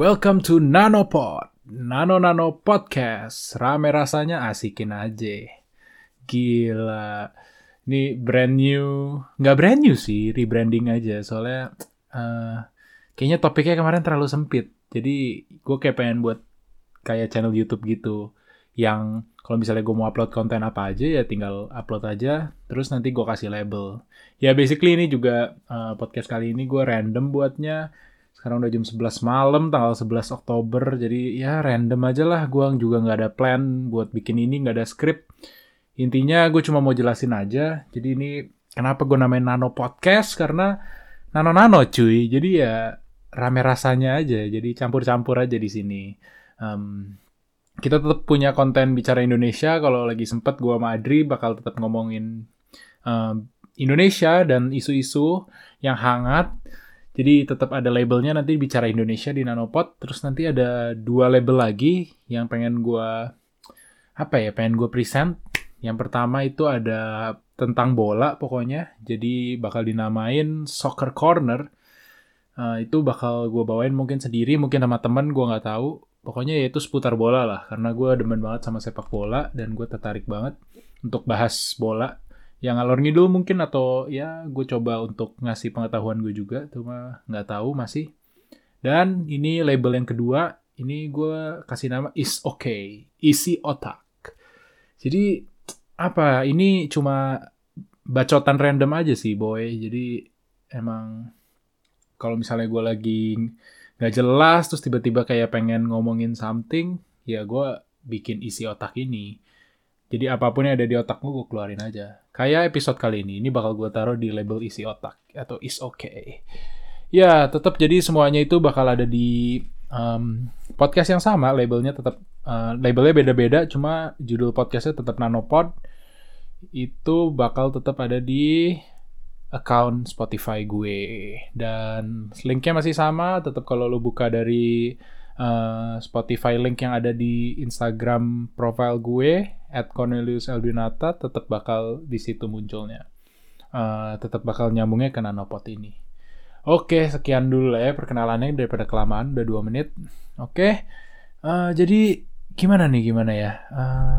Welcome to Nanopod, Nano Nano Podcast. Rame rasanya asikin aja. Gila. Ini brand new, nggak brand new sih, rebranding aja. Soalnya uh, kayaknya topiknya kemarin terlalu sempit. Jadi gue kayak pengen buat kayak channel YouTube gitu. Yang kalau misalnya gue mau upload konten apa aja ya tinggal upload aja. Terus nanti gue kasih label. Ya basically ini juga uh, podcast kali ini gue random buatnya sekarang udah jam 11 malam, tanggal 11 Oktober. Jadi ya random aja lah. Gue juga nggak ada plan buat bikin ini, nggak ada script. Intinya gue cuma mau jelasin aja. Jadi ini kenapa gue namain Nano Podcast? Karena nano-nano cuy. Jadi ya rame rasanya aja. Jadi campur-campur aja di sini. Um, kita tetap punya konten bicara Indonesia. Kalau lagi sempet gue sama Adri bakal tetap ngomongin um, Indonesia dan isu-isu yang hangat. Jadi tetap ada labelnya nanti bicara Indonesia di Nanopod. Terus nanti ada dua label lagi yang pengen gue apa ya pengen gue present. Yang pertama itu ada tentang bola pokoknya. Jadi bakal dinamain Soccer Corner. Uh, itu bakal gue bawain mungkin sendiri, mungkin sama temen gue nggak tahu. Pokoknya ya itu seputar bola lah, karena gue demen banget sama sepak bola dan gue tertarik banget untuk bahas bola yang ngalor ngidul mungkin atau ya gue coba untuk ngasih pengetahuan gue juga cuma nggak tahu masih. Dan ini label yang kedua ini gue kasih nama is okay isi otak. Jadi apa ini cuma bacotan random aja sih boy. Jadi emang kalau misalnya gue lagi nggak jelas terus tiba-tiba kayak pengen ngomongin something ya gue bikin isi otak ini jadi apa pun yang ada di otakmu gue keluarin aja. Kayak episode kali ini, ini bakal gue taruh di label isi otak atau is okay. Ya, tetap jadi semuanya itu bakal ada di um, podcast yang sama, labelnya tetap uh, labelnya beda-beda, cuma judul podcastnya tetap Nanopod. Itu bakal tetap ada di account Spotify gue dan linknya masih sama. Tetap kalau lo buka dari uh, Spotify link yang ada di Instagram profile gue at Cornelius Elbinata tetap bakal di situ munculnya. Uh, tetap bakal nyambungnya ke nanopot ini. Oke, sekian dulu ya perkenalannya daripada kelamaan udah dua menit. Oke, uh, jadi gimana nih gimana ya? Uh,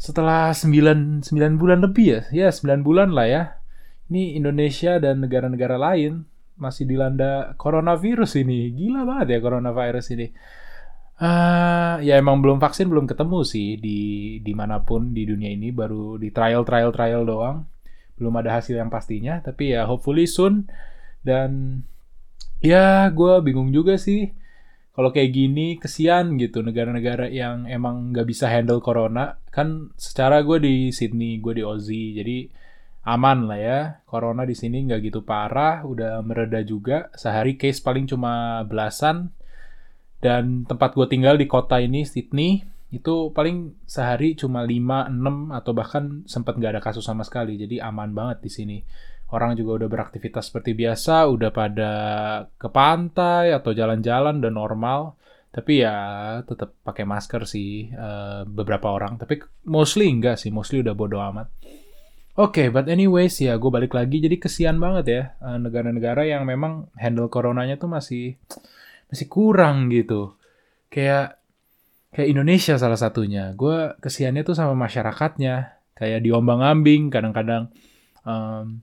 setelah 9, 9 bulan lebih ya, ya 9 bulan lah ya. Ini Indonesia dan negara-negara lain masih dilanda coronavirus ini. Gila banget ya coronavirus ini. Uh, ya emang belum vaksin belum ketemu sih di di mana pun di dunia ini baru di trial trial trial doang belum ada hasil yang pastinya tapi ya hopefully soon dan ya gue bingung juga sih kalau kayak gini kesian gitu negara-negara yang emang nggak bisa handle corona kan secara gue di Sydney gue di Aussie jadi aman lah ya. Corona di sini nggak gitu parah, udah mereda juga. Sehari case paling cuma belasan. Dan tempat gue tinggal di kota ini, Sydney, itu paling sehari cuma 5, 6, atau bahkan sempat nggak ada kasus sama sekali. Jadi aman banget di sini. Orang juga udah beraktivitas seperti biasa, udah pada ke pantai atau jalan-jalan dan normal. Tapi ya tetap pakai masker sih uh, beberapa orang. Tapi mostly enggak sih, mostly udah bodo amat. Oke, okay, but anyways ya gue balik lagi jadi kesian banget ya eh, negara-negara yang memang handle coronanya tuh masih masih kurang gitu. Kayak kayak Indonesia salah satunya. Gue kesiannya tuh sama masyarakatnya. Kayak diombang-ambing kadang-kadang um,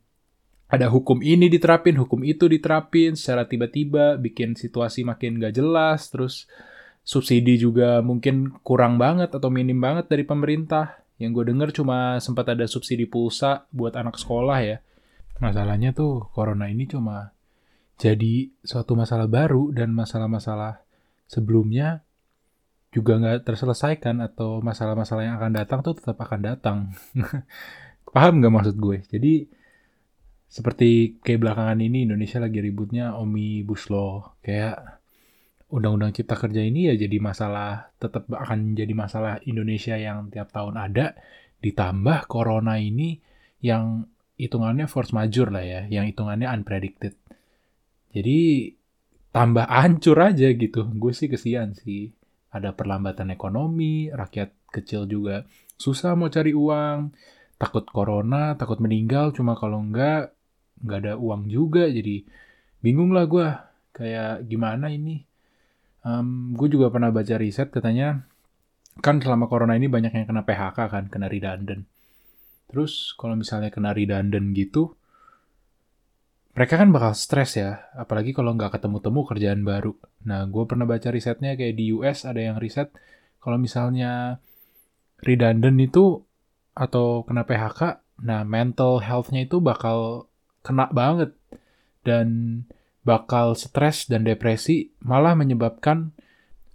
ada hukum ini diterapin, hukum itu diterapin secara tiba-tiba, bikin situasi makin gak jelas, terus subsidi juga mungkin kurang banget atau minim banget dari pemerintah yang gue denger cuma sempat ada subsidi pulsa buat anak sekolah ya. Masalahnya tuh corona ini cuma jadi suatu masalah baru dan masalah-masalah sebelumnya juga nggak terselesaikan atau masalah-masalah yang akan datang tuh tetap akan datang. Paham nggak maksud gue? Jadi seperti kayak belakangan ini Indonesia lagi ributnya omnibus law kayak undang-undang cipta kerja ini ya jadi masalah tetap akan jadi masalah Indonesia yang tiap tahun ada. Ditambah corona ini yang hitungannya force major lah ya yang hitungannya unpredicted. Jadi tambah hancur aja gitu. Gue sih kesian sih. Ada perlambatan ekonomi rakyat kecil juga susah mau cari uang. Takut corona takut meninggal cuma kalau enggak nggak ada uang juga. Jadi bingung lah gue kayak gimana ini Um, gue juga pernah baca riset katanya kan selama corona ini banyak yang kena PHK kan, kena redundant. Terus kalau misalnya kena redundant gitu, mereka kan bakal stres ya, apalagi kalau nggak ketemu-temu kerjaan baru. Nah, gue pernah baca risetnya kayak di US ada yang riset, kalau misalnya redundant itu atau kena PHK, nah mental health-nya itu bakal kena banget. Dan bakal stres dan depresi, malah menyebabkan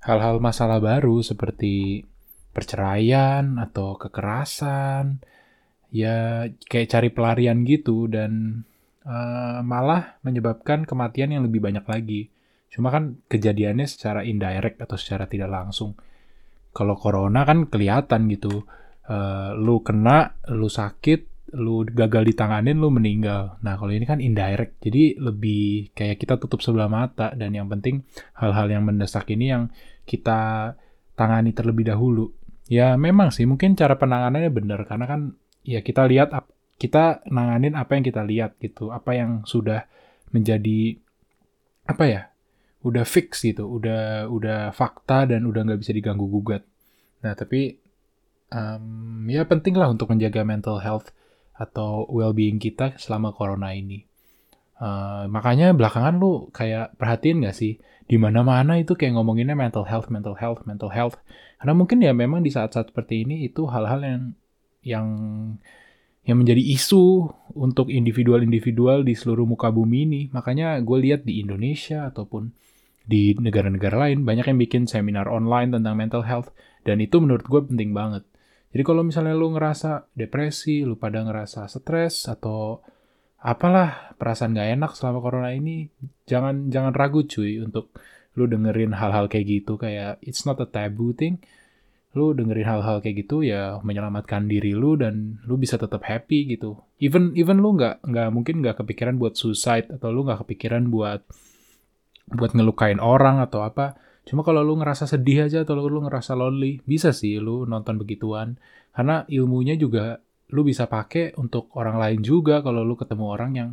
hal-hal masalah baru seperti perceraian atau kekerasan, ya kayak cari pelarian gitu dan uh, malah menyebabkan kematian yang lebih banyak lagi. Cuma kan kejadiannya secara indirect atau secara tidak langsung. Kalau corona kan kelihatan gitu, uh, lu kena, lu sakit, lu gagal ditanganin, lu meninggal. Nah kalau ini kan indirect, jadi lebih kayak kita tutup sebelah mata dan yang penting hal-hal yang mendesak ini yang kita tangani terlebih dahulu. Ya memang sih mungkin cara penanganannya benar karena kan ya kita lihat kita nanganin apa yang kita lihat gitu, apa yang sudah menjadi apa ya, udah fix gitu, udah udah fakta dan udah nggak bisa diganggu gugat. Nah tapi um, ya penting lah untuk menjaga mental health atau well-being kita selama corona ini. Uh, makanya belakangan lu kayak perhatiin gak sih di mana-mana itu kayak ngomonginnya mental health, mental health, mental health. Karena mungkin ya memang di saat-saat seperti ini itu hal-hal yang yang yang menjadi isu untuk individual-individual di seluruh muka bumi ini. Makanya gue lihat di Indonesia ataupun di negara-negara lain banyak yang bikin seminar online tentang mental health dan itu menurut gue penting banget. Jadi kalau misalnya lu ngerasa depresi, lu pada ngerasa stres atau apalah perasaan gak enak selama corona ini, jangan jangan ragu cuy untuk lu dengerin hal-hal kayak gitu kayak it's not a taboo thing lu dengerin hal-hal kayak gitu ya menyelamatkan diri lu dan lu bisa tetap happy gitu. Even even lu nggak nggak mungkin nggak kepikiran buat suicide atau lu nggak kepikiran buat buat ngelukain orang atau apa. Cuma kalau lu ngerasa sedih aja atau lu, ngerasa lonely, bisa sih lu nonton begituan. Karena ilmunya juga lu bisa pakai untuk orang lain juga kalau lu ketemu orang yang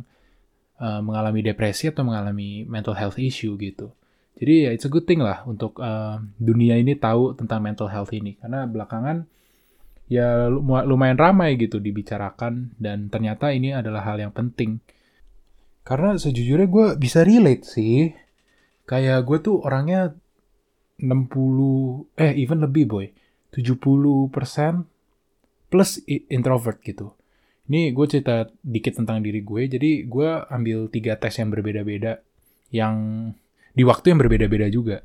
uh, mengalami depresi atau mengalami mental health issue gitu. Jadi ya it's a good thing lah untuk uh, dunia ini tahu tentang mental health ini karena belakangan ya lumayan ramai gitu dibicarakan dan ternyata ini adalah hal yang penting. Karena sejujurnya gue bisa relate sih. Kayak gue tuh orangnya 60 eh even lebih boy. 70% plus introvert gitu. Ini gue cerita dikit tentang diri gue. Jadi gue ambil tiga tes yang berbeda-beda yang di waktu yang berbeda-beda juga.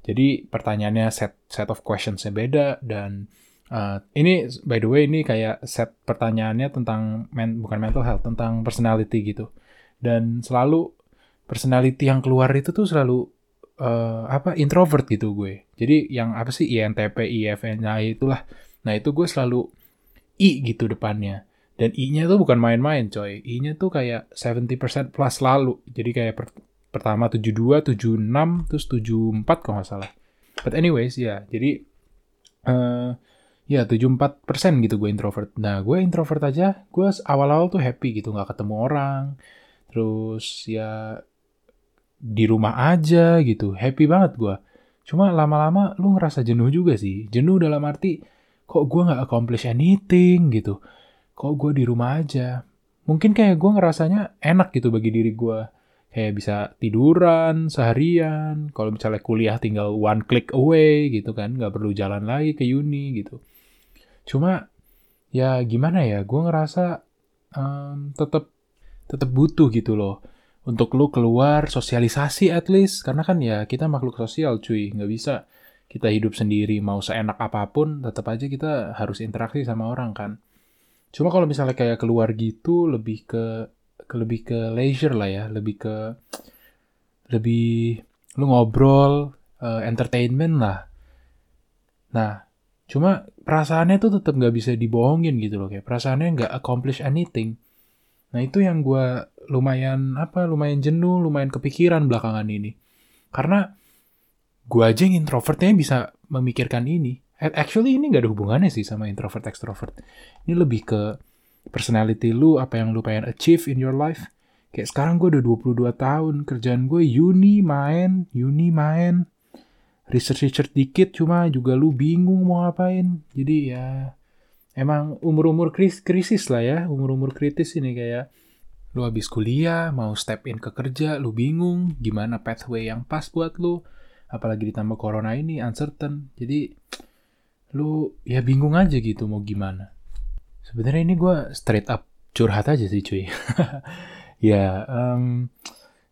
Jadi pertanyaannya set set of questionsnya beda dan uh, ini by the way ini kayak set pertanyaannya tentang men, bukan mental health tentang personality gitu dan selalu personality yang keluar itu tuh selalu uh, apa introvert gitu gue. Jadi yang apa sih INTP, IFNI itulah. Nah itu gue selalu I gitu depannya. Dan I-nya tuh bukan main-main coy. I-nya tuh kayak 70% plus lalu. Jadi kayak per, pertama 72, 76, terus 74 kalau nggak salah. But anyways, ya, jadi uh, ya 74% gitu gue introvert. Nah, gue introvert aja, gue awal-awal tuh happy gitu, nggak ketemu orang. Terus ya di rumah aja gitu, happy banget gue. Cuma lama-lama lu ngerasa jenuh juga sih. Jenuh dalam arti, kok gue nggak accomplish anything gitu. Kok gue di rumah aja. Mungkin kayak gue ngerasanya enak gitu bagi diri gue kayak bisa tiduran seharian kalau misalnya kuliah tinggal one click away gitu kan nggak perlu jalan lagi ke uni gitu cuma ya gimana ya gue ngerasa um, tetap tetap butuh gitu loh untuk lu keluar sosialisasi at least karena kan ya kita makhluk sosial cuy nggak bisa kita hidup sendiri mau seenak apa pun tetap aja kita harus interaksi sama orang kan cuma kalau misalnya kayak keluar gitu lebih ke ke lebih ke leisure lah ya, lebih ke lebih lu ngobrol, uh, entertainment lah. Nah, cuma perasaannya tuh tetap nggak bisa dibohongin gitu loh kayak perasaannya nggak accomplish anything. Nah itu yang gue lumayan apa lumayan jenuh, lumayan kepikiran belakangan ini. Karena gue aja yang introvertnya bisa memikirkan ini. Actually ini nggak ada hubungannya sih sama introvert extrovert. Ini lebih ke personality lu, apa yang lu pengen achieve in your life. Kayak sekarang gue udah 22 tahun, kerjaan gue uni main, uni main. research-research dikit cuma juga lu bingung mau ngapain. Jadi ya emang umur-umur kris krisis lah ya, umur-umur kritis ini kayak lu habis kuliah, mau step in ke kerja, lu bingung gimana pathway yang pas buat lu. Apalagi ditambah corona ini uncertain. Jadi lu ya bingung aja gitu mau gimana. Sebenarnya ini gue straight up curhat aja sih cuy. ya, um,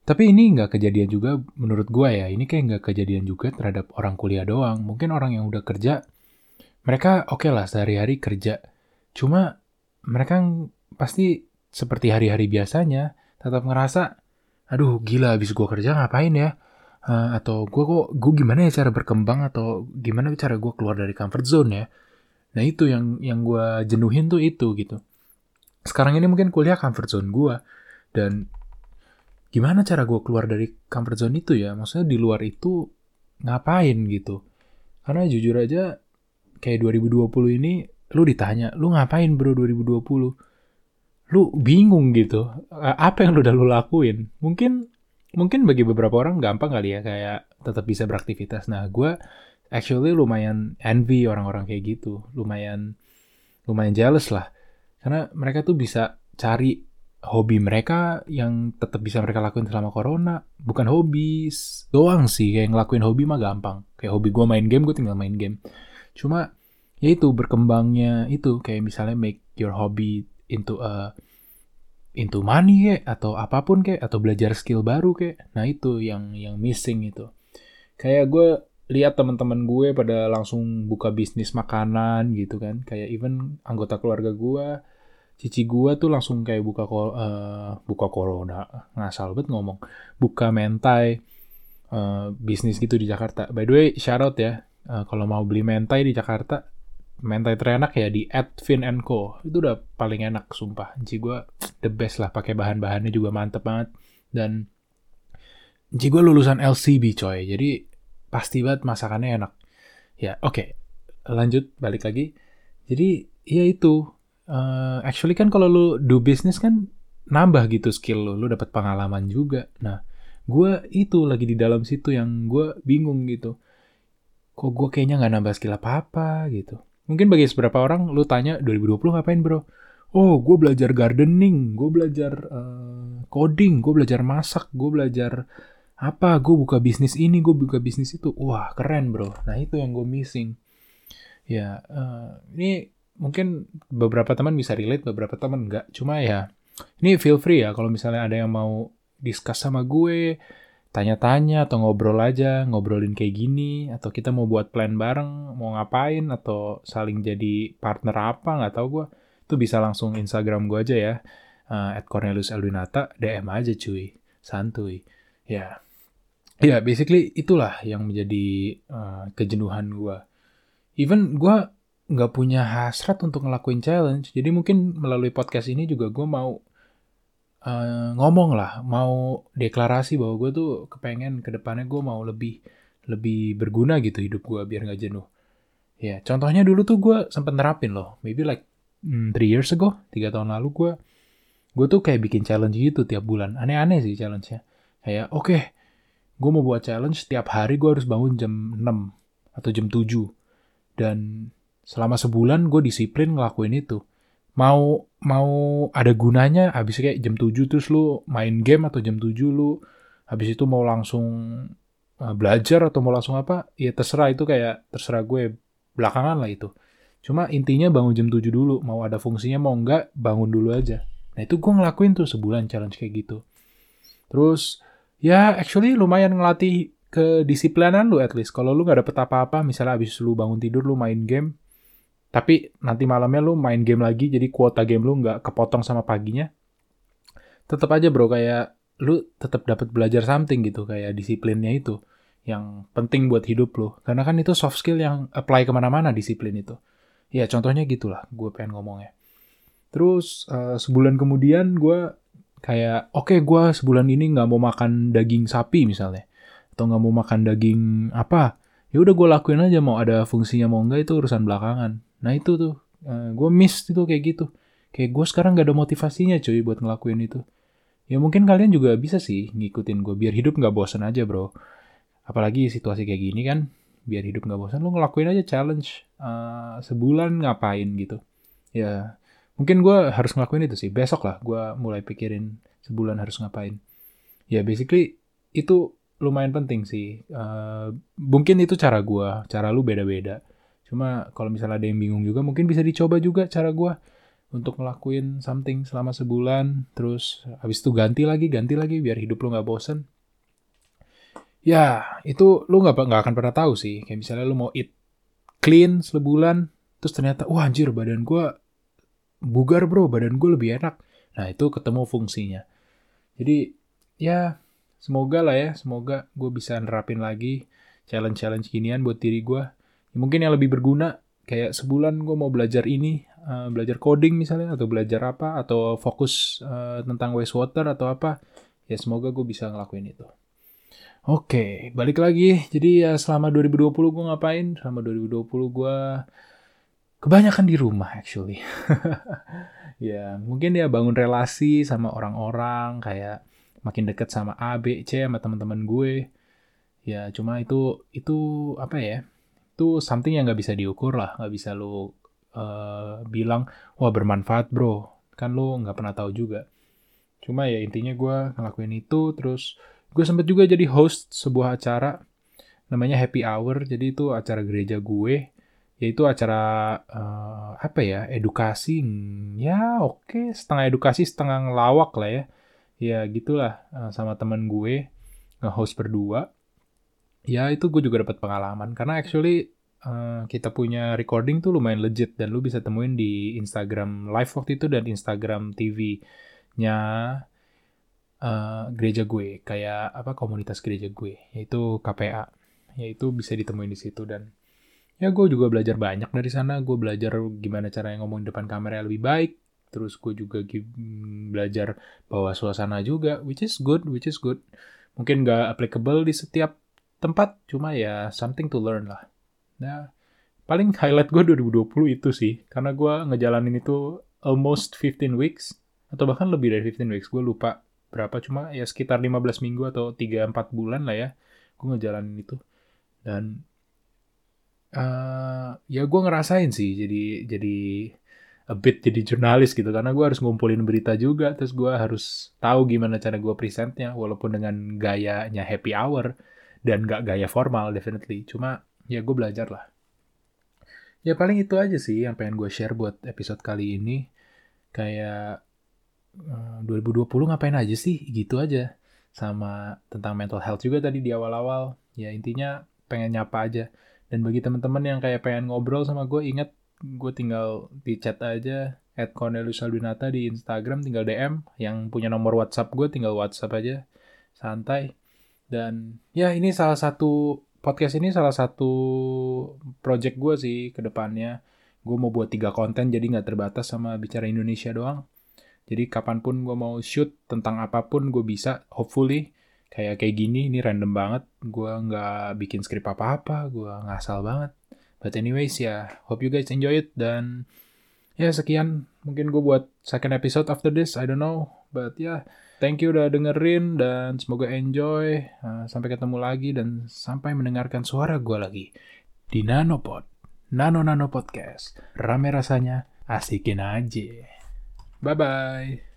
tapi ini nggak kejadian juga menurut gue ya. Ini kayak nggak kejadian juga terhadap orang kuliah doang. Mungkin orang yang udah kerja, mereka oke okay lah sehari-hari kerja. Cuma mereka pasti seperti hari-hari biasanya tetap ngerasa, aduh gila habis gue kerja ngapain ya? Uh, atau gue kok gue gimana ya cara berkembang atau gimana cara gue keluar dari comfort zone ya? Nah itu yang yang gue jenuhin tuh itu gitu. Sekarang ini mungkin kuliah comfort zone gue dan gimana cara gue keluar dari comfort zone itu ya? Maksudnya di luar itu ngapain gitu? Karena jujur aja kayak 2020 ini lu ditanya, lu ngapain bro 2020? Lu bingung gitu. Apa yang lu udah lu lakuin? Mungkin mungkin bagi beberapa orang gampang kali ya kayak tetap bisa beraktivitas. Nah, gue actually lumayan envy orang-orang kayak gitu lumayan lumayan jealous lah karena mereka tuh bisa cari hobi mereka yang tetap bisa mereka lakuin selama corona bukan hobi doang sih kayak ngelakuin hobi mah gampang kayak hobi gue main game gue tinggal main game cuma ya itu berkembangnya itu kayak misalnya make your hobby into a into money kayak atau apa pun kayak atau belajar skill baru kayak nah itu yang yang missing itu. Kayak gue lihat teman-teman gue pada langsung buka bisnis makanan gitu kan. Kayak even anggota keluarga gue cici gue tuh langsung kayak buka uh, buka corona. Ngasal banget ngomong. Buka mentai uh, bisnis gitu di Jakarta. By the way shout out ya uh, kalau mau beli mentai di Jakarta mentai terenak ya di Advin Co itu udah paling enak sumpah cici gue the best lah pakai bahan-bahannya juga mantep banget dan cici gue lulusan LCB coy jadi pasti banget masakannya enak. Ya, oke. Okay. Lanjut balik lagi. Jadi, ya itu. Uh, actually kan kalau lu do business kan nambah gitu skill lu, lu dapat pengalaman juga. Nah, gue itu lagi di dalam situ yang gue bingung gitu. Kok gue kayaknya nggak nambah skill apa-apa gitu. Mungkin bagi beberapa orang lu tanya 2020 ngapain bro? Oh, gue belajar gardening, gue belajar uh, coding, gue belajar masak, gue belajar apa gue buka bisnis ini gue buka bisnis itu wah keren bro nah itu yang gue missing ya uh, ini mungkin beberapa teman bisa relate beberapa teman enggak cuma ya ini feel free ya kalau misalnya ada yang mau discuss sama gue tanya-tanya atau ngobrol aja ngobrolin kayak gini atau kita mau buat plan bareng mau ngapain atau saling jadi partner apa nggak tahu gue itu bisa langsung Instagram gue aja ya uh, at Cornelius Elwinata DM aja cuy santuy. Ya. Ya basically itulah yang menjadi uh, kejenuhan gue even gue nggak punya hasrat untuk ngelakuin challenge jadi mungkin melalui podcast ini juga gue mau uh, ngomong lah mau deklarasi bahwa gue tuh kepengen ke depannya gue mau lebih lebih berguna gitu hidup gue biar nggak jenuh. Ya contohnya dulu tuh gue sempet nerapin loh maybe like hmm, three years ago tiga tahun lalu gue gue tuh kayak bikin challenge gitu tiap bulan. Aneh-aneh sih challenge-nya. Kayak oke okay, gue mau buat challenge setiap hari gue harus bangun jam 6 atau jam 7 dan selama sebulan gue disiplin ngelakuin itu mau mau ada gunanya habis kayak jam 7 terus lu main game atau jam 7 lu habis itu mau langsung uh, belajar atau mau langsung apa ya terserah itu kayak terserah gue belakangan lah itu. Cuma intinya bangun jam 7 dulu mau ada fungsinya mau enggak bangun dulu aja. Nah itu gue ngelakuin tuh sebulan challenge kayak gitu. Terus ya actually lumayan ngelatih kedisiplinan lu at least. Kalau lu nggak dapet apa-apa, misalnya abis lu bangun tidur lu main game, tapi nanti malamnya lu main game lagi, jadi kuota game lu nggak kepotong sama paginya, tetap aja bro kayak lu tetap dapat belajar something gitu kayak disiplinnya itu yang penting buat hidup lu. Karena kan itu soft skill yang apply ke mana-mana disiplin itu. Ya contohnya gitulah gue pengen ngomongnya. Terus uh, sebulan kemudian gue kayak oke okay, gue sebulan ini nggak mau makan daging sapi misalnya atau nggak mau makan daging apa ya udah gue lakuin aja mau ada fungsinya mau enggak itu urusan belakangan nah itu tuh. Uh, eh, gue miss itu kayak gitu. Kayak gue sekarang nggak ada motivasinya cuy buat ngelakuin itu. Ya mungkin kalian juga bisa sih ngikutin gue biar hidup nggak bosan aja bro. Apalagi situasi kayak gini kan biar hidup nggak bosan lu ngelakuin aja challenge uh, sebulan ngapain gitu. Ya mungkin gue harus ngelakuin itu sih. Besok lah gue mulai pikirin sebulan harus ngapain. Ya basically itu lumayan penting sih. Uh, mungkin itu cara gue cara lu beda-beda cuma kalau misalnya ada yang bingung juga mungkin bisa dicoba juga cara gue untuk ngelakuin something selama sebulan. Terus habis itu ganti lagi ganti lagi biar hidup lu nggak bosen. Ya itu lu nggak nggak akan pernah tahu sih. Kayak misalnya lu mau eat clean sebulan terus ternyata wah anjir badan gue bugar bro. Badan gue lebih enak. Nah itu ketemu fungsinya. Jadi ya semoga lah ya semoga gue bisa nerapin lagi challenge challenge ginian buat diri gue mungkin yang lebih berguna kayak sebulan gue mau belajar ini uh, belajar coding misalnya atau belajar apa atau fokus uh, tentang wastewater atau apa ya semoga gue bisa ngelakuin itu Oke, balik lagi. Jadi ya selama 2020 gue ngapain? Selama 2020 gue kebanyakan di rumah actually. ya mungkin ya bangun relasi sama orang-orang kayak makin deket sama A, B, C sama teman-teman gue. Ya cuma itu itu apa ya? Itu something yang nggak bisa diukur lah, nggak bisa lo uh, bilang wah bermanfaat bro. Kan lo nggak pernah tahu juga. Cuma ya intinya gue ngelakuin itu terus gue sempet juga jadi host sebuah acara namanya Happy Hour. Jadi itu acara gereja gue yaitu acara uh, apa ya edukasi ya oke okay. setengah edukasi setengah ngelawak lah ya ya gitulah uh, sama teman gue nge-host berdua ya itu gue juga dapat pengalaman. Karena actually uh, kita punya recording tuh lumayan legit dan lu bisa temuin di Instagram live waktu itu dan Instagram TV-nya uh, gereja gue. Kayak apa komunitas gereja gue yaitu KPA yaitu bisa ditemuin di situ dan ya gue juga belajar banyak dari sana. Gue belajar gimana cara yang ngomong depan kamera lebih baik. Terus gue juga belajar bawa suasana juga which is good which is good. Mungkin gak applicable di setiap tempat cuma ya something to learn lah. Nah paling highlight gue 2020 itu sih karena gue ngejalanin itu almost 15 weeks atau bahkan lebih dari 15 weeks. Gue lupa berapa cuma ya sekitar 15 minggu atau 3-4 bulan lah ya gue ngejalanin itu. Dan uh, ya gue ngerasain sih jadi jadi a bit jadi jurnalis gitu karena gue harus ngumpulin berita juga terus gue harus tahu gimana cara gue presentnya walaupun dengan gayanya happy hour dan gak gaya formal definitely. Cuma ya gue belajar lah. Ya paling itu aja sih yang pengen gue share buat episode kali ini. Kayak uh, 2020 ngapain aja sih? Gitu aja. Sama tentang mental health juga tadi di awal-awal. Ya intinya pengen nyapa aja. Dan bagi teman-teman yang kayak pengen ngobrol sama gue, ingat gue tinggal di chat aja at Cornelius di Instagram tinggal DM yang punya nomor WhatsApp gue tinggal WhatsApp aja. Santai dan ya ini salah satu podcast ini salah satu project gue sih ke depannya. Gue mau buat tiga konten jadi nggak terbatas sama bicara Indonesia doang. Jadi kapan pun gue mau shoot tentang apa pun gue bisa hopefully. Kayak kayak gini ini random banget. Gue nggak bikin skrip apa-apa gue ngasal banget. But anyways ya hope you guys enjoy it. Dan ya sekian. Mungkin gue buat second episode after this I don't know. But ya yeah, thank you udah dengerin dan semoga enjoy. Uh, sampai ketemu lagi dan sampai mendengarkan suara gue lagi di Nanopod Nano Nano Podcast. Rame rasanya asikin aja. Bye bye